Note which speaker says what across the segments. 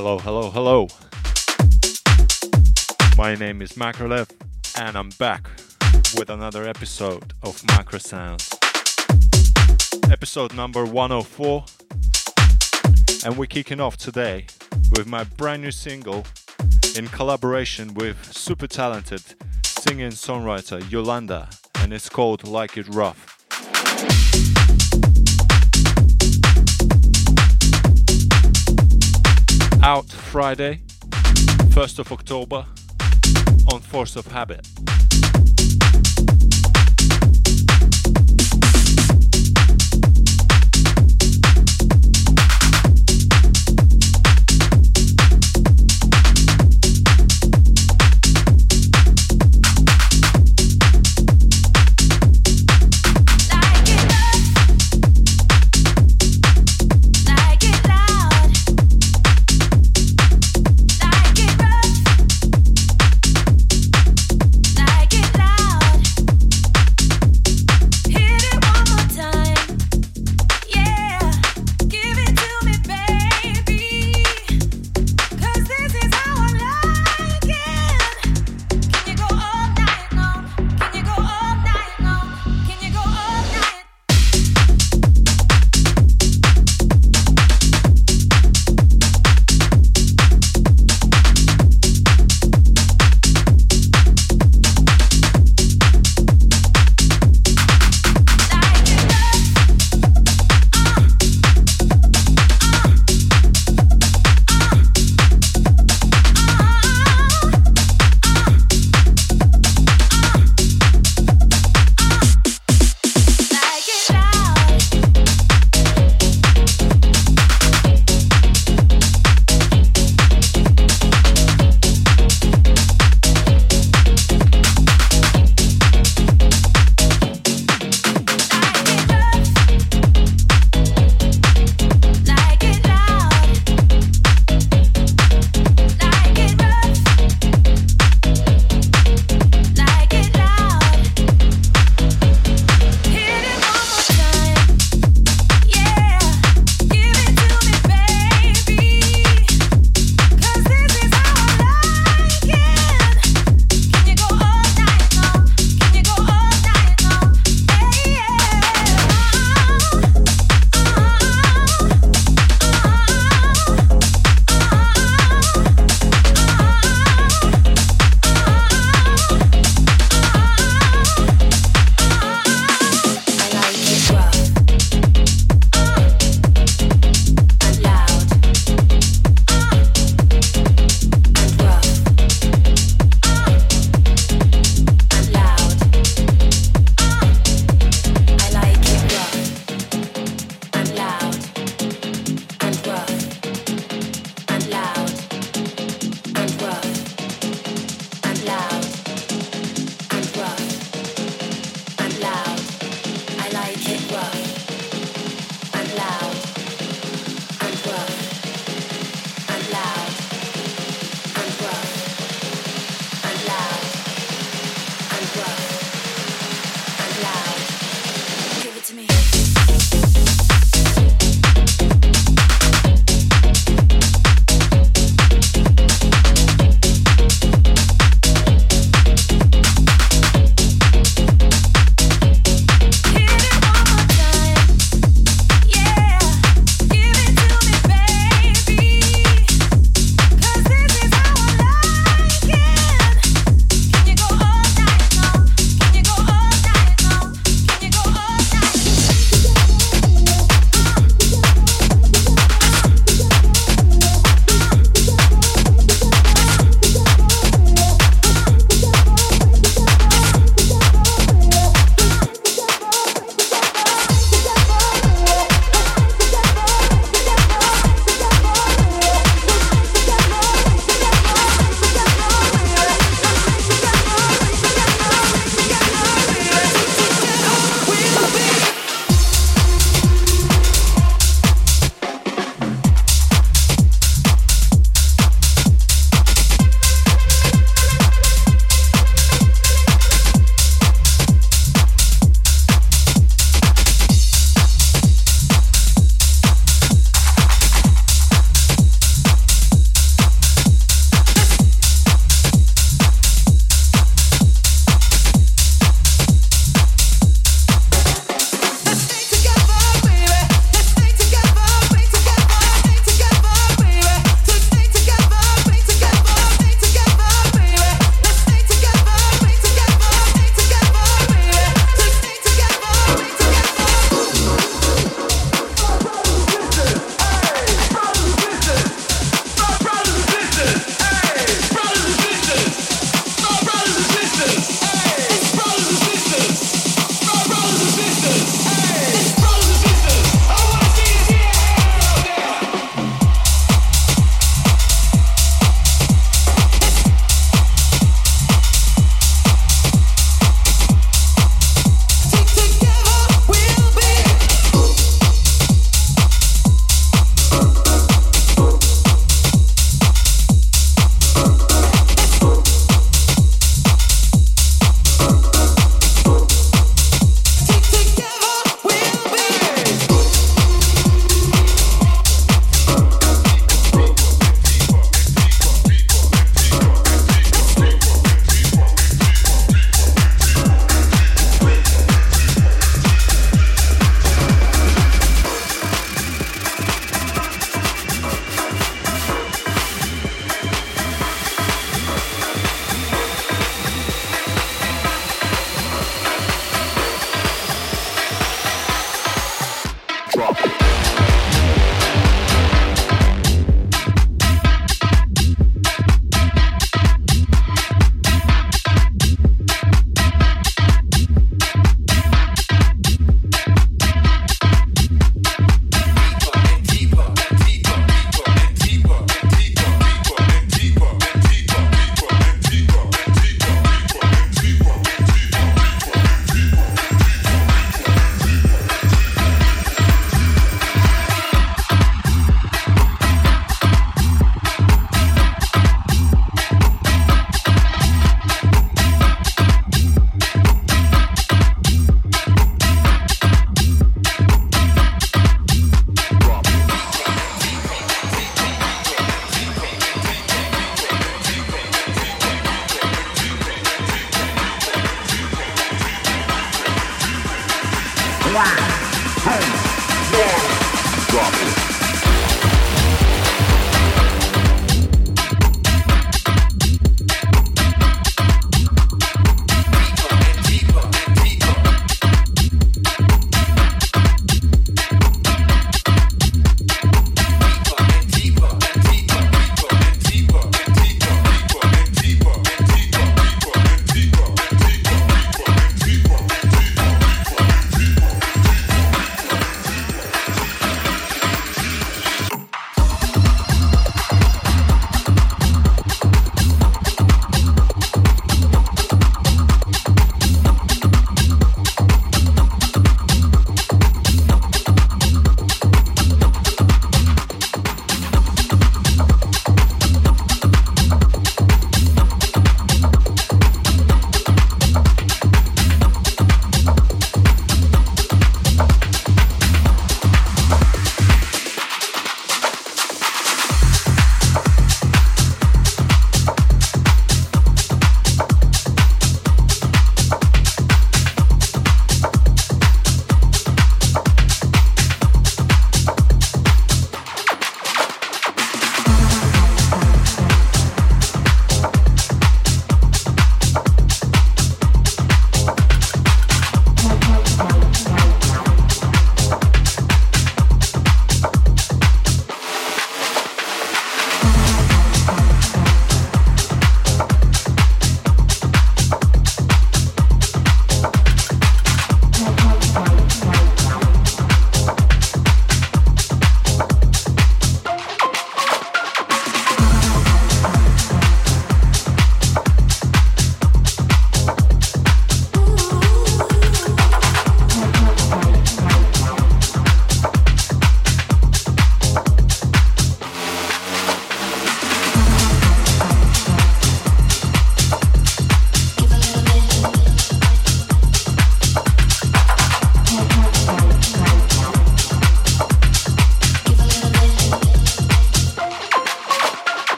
Speaker 1: Hello, hello, hello. My name is Macrolev, and I'm back with another episode of Macro Sounds. Episode number 104. And we're kicking off today with my brand new single in collaboration with super talented singing songwriter Yolanda, and it's called Like It Rough. Out Friday, 1st of October, on Force of Habit.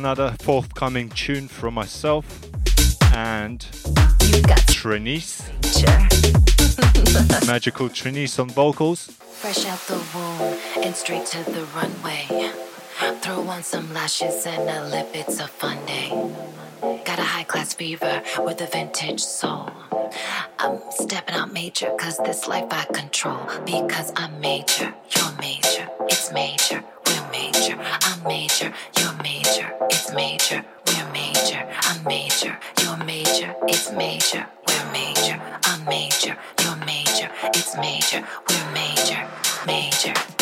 Speaker 1: Another forthcoming tune from myself and Trinice. Magical Trinice on vocals.
Speaker 2: Fresh out the womb and straight to the runway. Throw on some lashes and a lip, it's a fun day. Got a high class fever with a vintage soul. I'm stepping out major, cause this life I control. Because I'm major, you're major, it's major, we're major. I'm major, you're major, it's major, we're major. I'm major, you're major, it's major, we're major. I'm major, you're major, it's major, we're major, major. Major.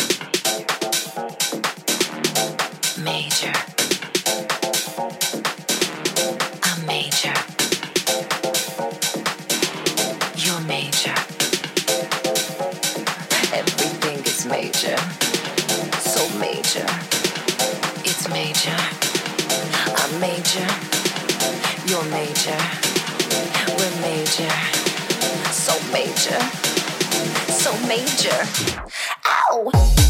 Speaker 2: Major. We're major. So major. So major. Ow!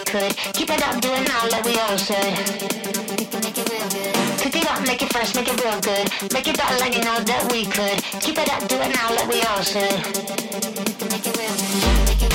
Speaker 2: could. Keep it
Speaker 3: up, doing all
Speaker 4: that we all should. Cook it up, make it fresh, make it real good. Make it all like you know that we could. Keep it up, doing all that we all should. Make it real good.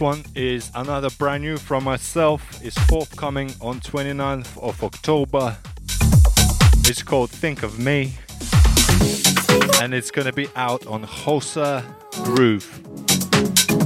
Speaker 5: One is another brand new from myself. It's forthcoming on 29th of October. It's called Think of Me. And it's gonna be out on Hosa Groove.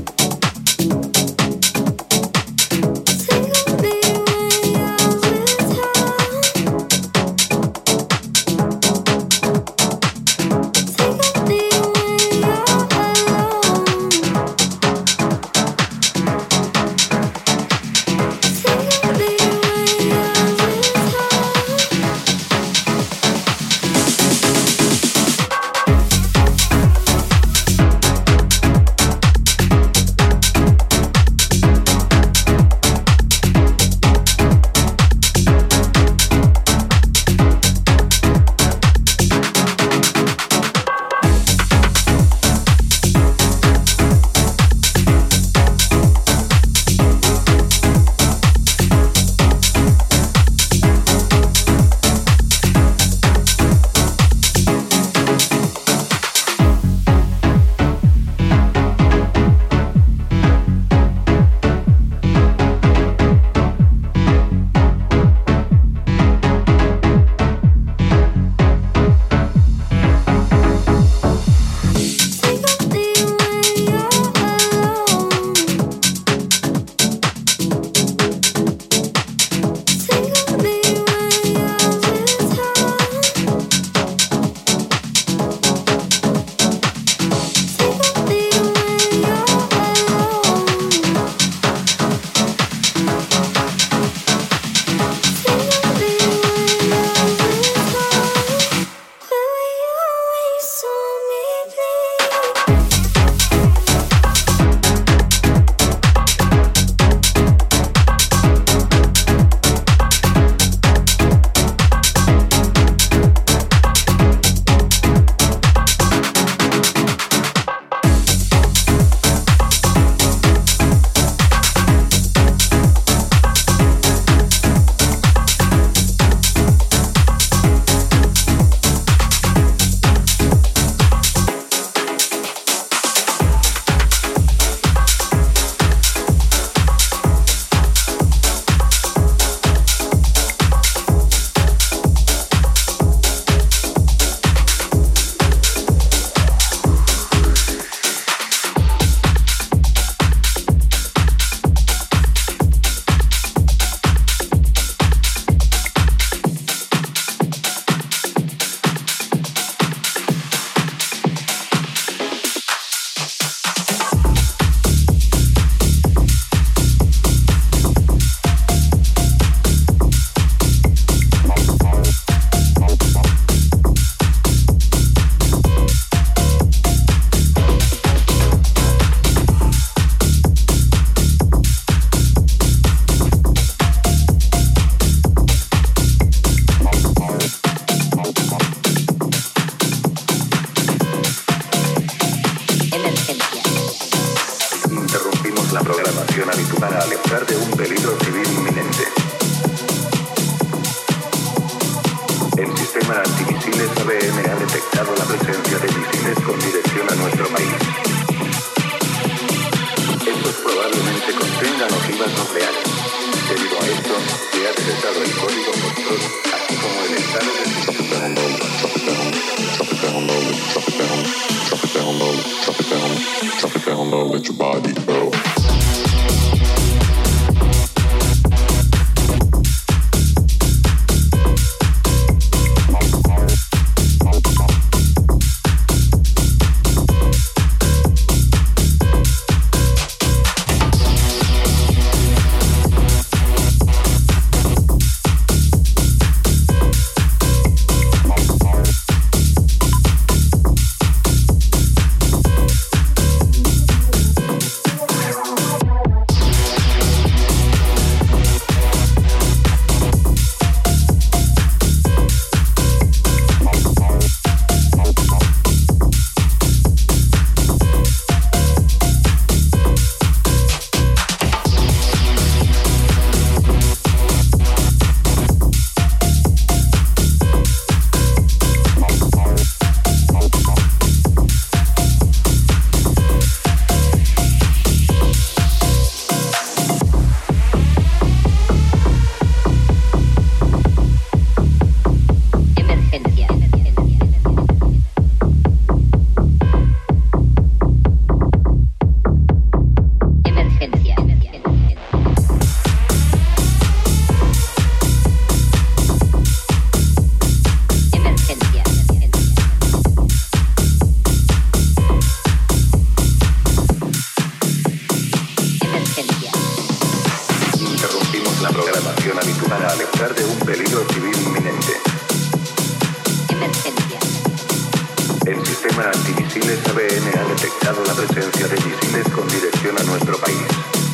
Speaker 6: UPN ha detectado la presencia de misiles con dirección a nuestro país.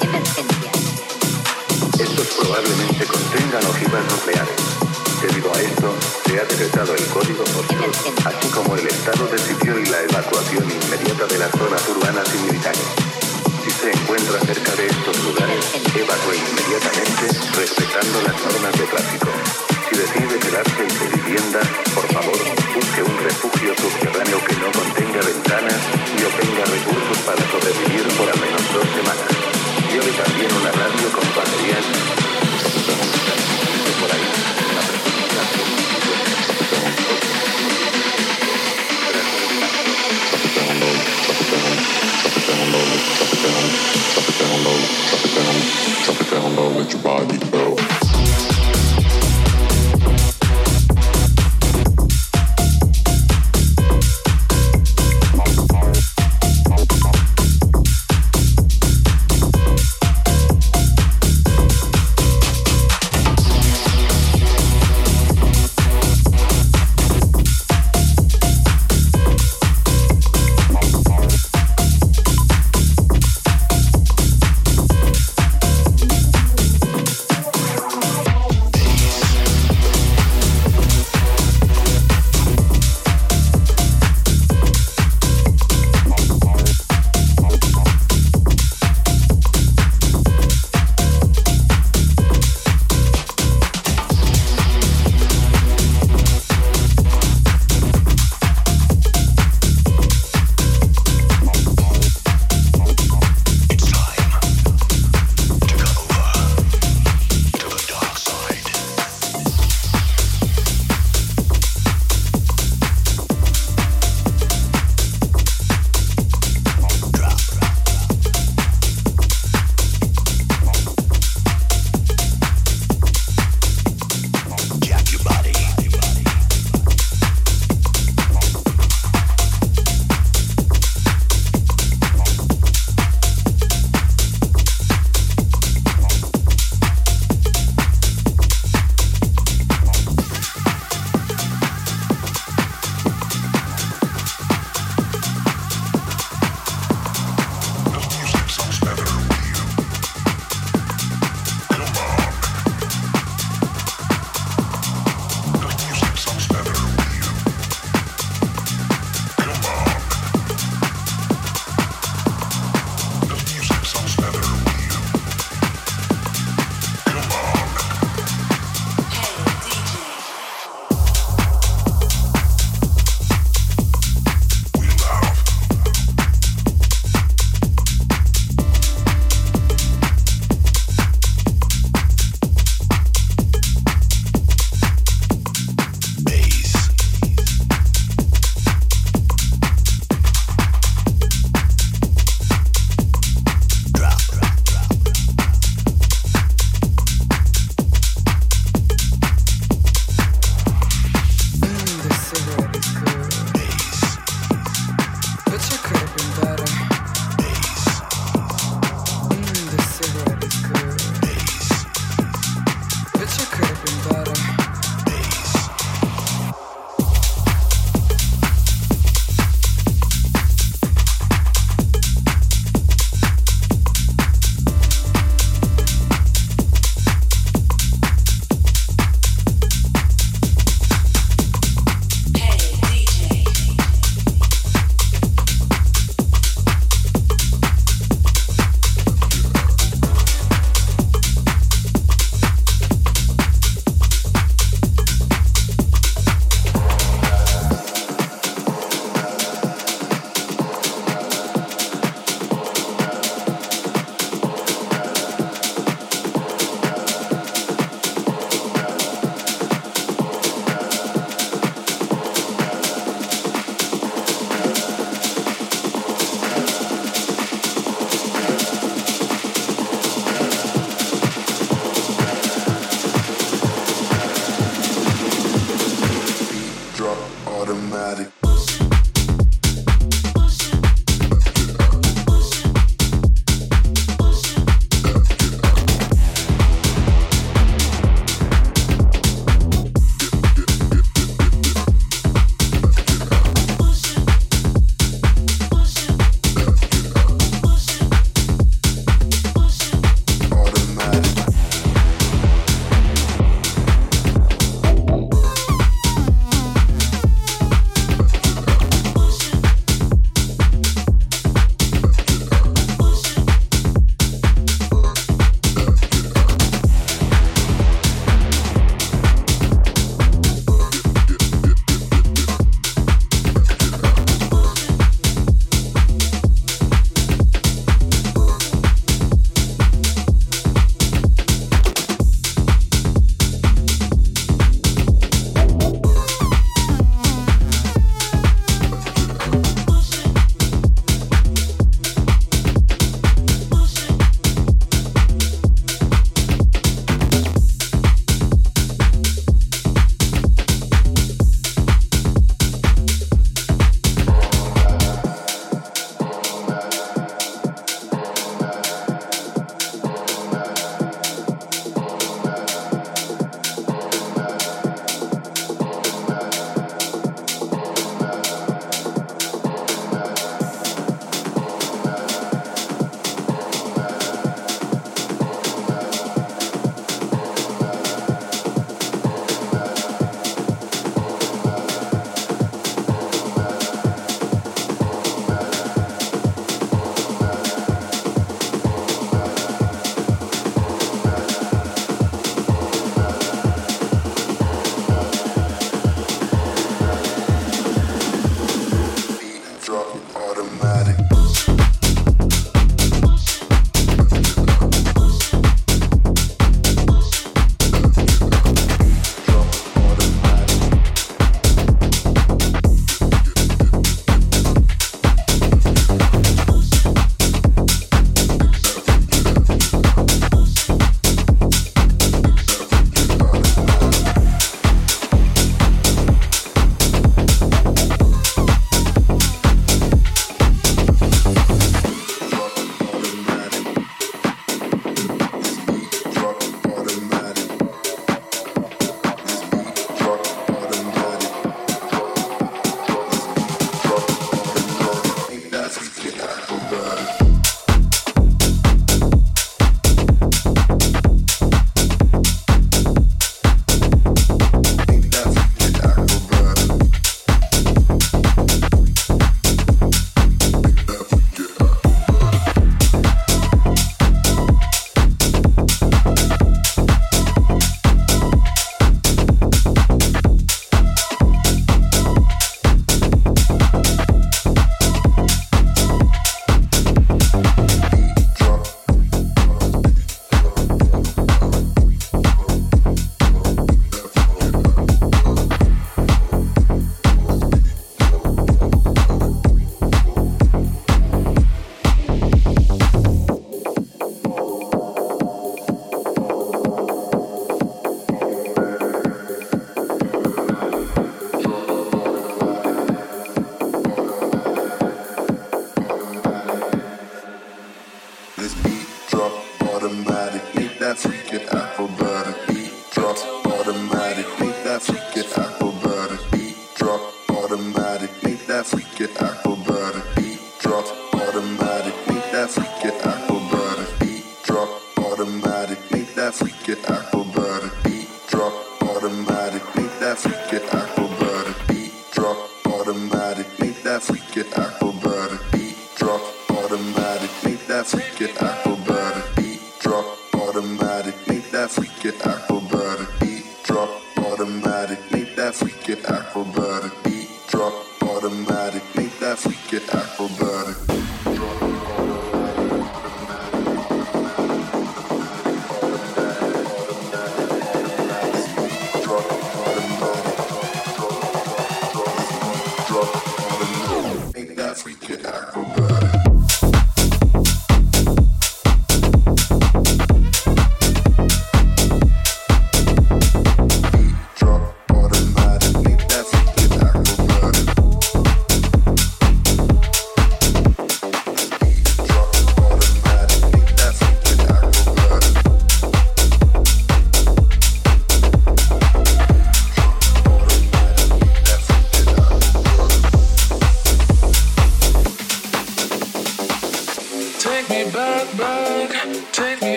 Speaker 7: Emergencia.
Speaker 6: Estos probablemente contengan ojivas nucleares. Debido a esto, se ha decretado el código postal, así como el estado de sitio y la evacuación inmediata de las zonas urbanas y militares. Si se encuentra cerca de estos lugares, evacúe inmediatamente respetando las normas de tráfico. Decide quedarse en su vivienda, por favor, busque un refugio subterráneo que no contenga ventanas y obtenga recursos para sobrevivir por al menos dos semanas. Lleve también una radio con baterías.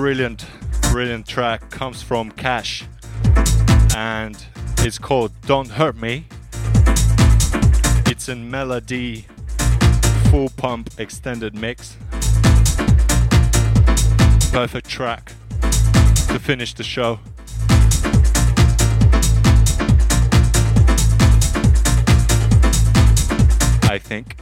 Speaker 1: Brilliant, brilliant track comes from Cash and it's called Don't Hurt Me. It's in Melody full pump extended mix. Perfect track to finish the show. I think.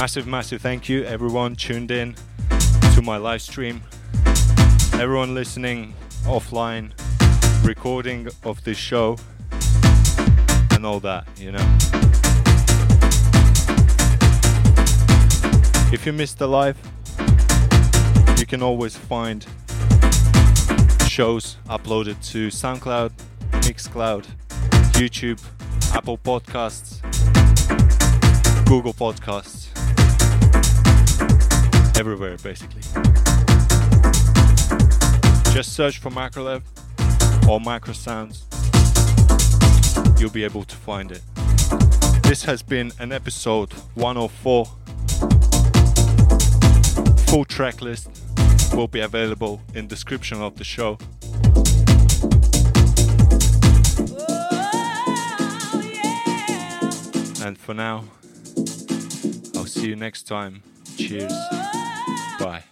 Speaker 1: Massive, massive thank you, everyone tuned in to my live stream. Everyone listening offline, recording of this show, and all that, you know. If you missed the live, you can always find shows uploaded to SoundCloud, Mixcloud, YouTube, Apple Podcasts, Google Podcasts everywhere basically. Just search for Macrolev or Macro Sounds. You'll be able to find it. This has been an episode 104. Full track list will be available in description of the show. And for now, I'll see you next time. Cheers. Bye.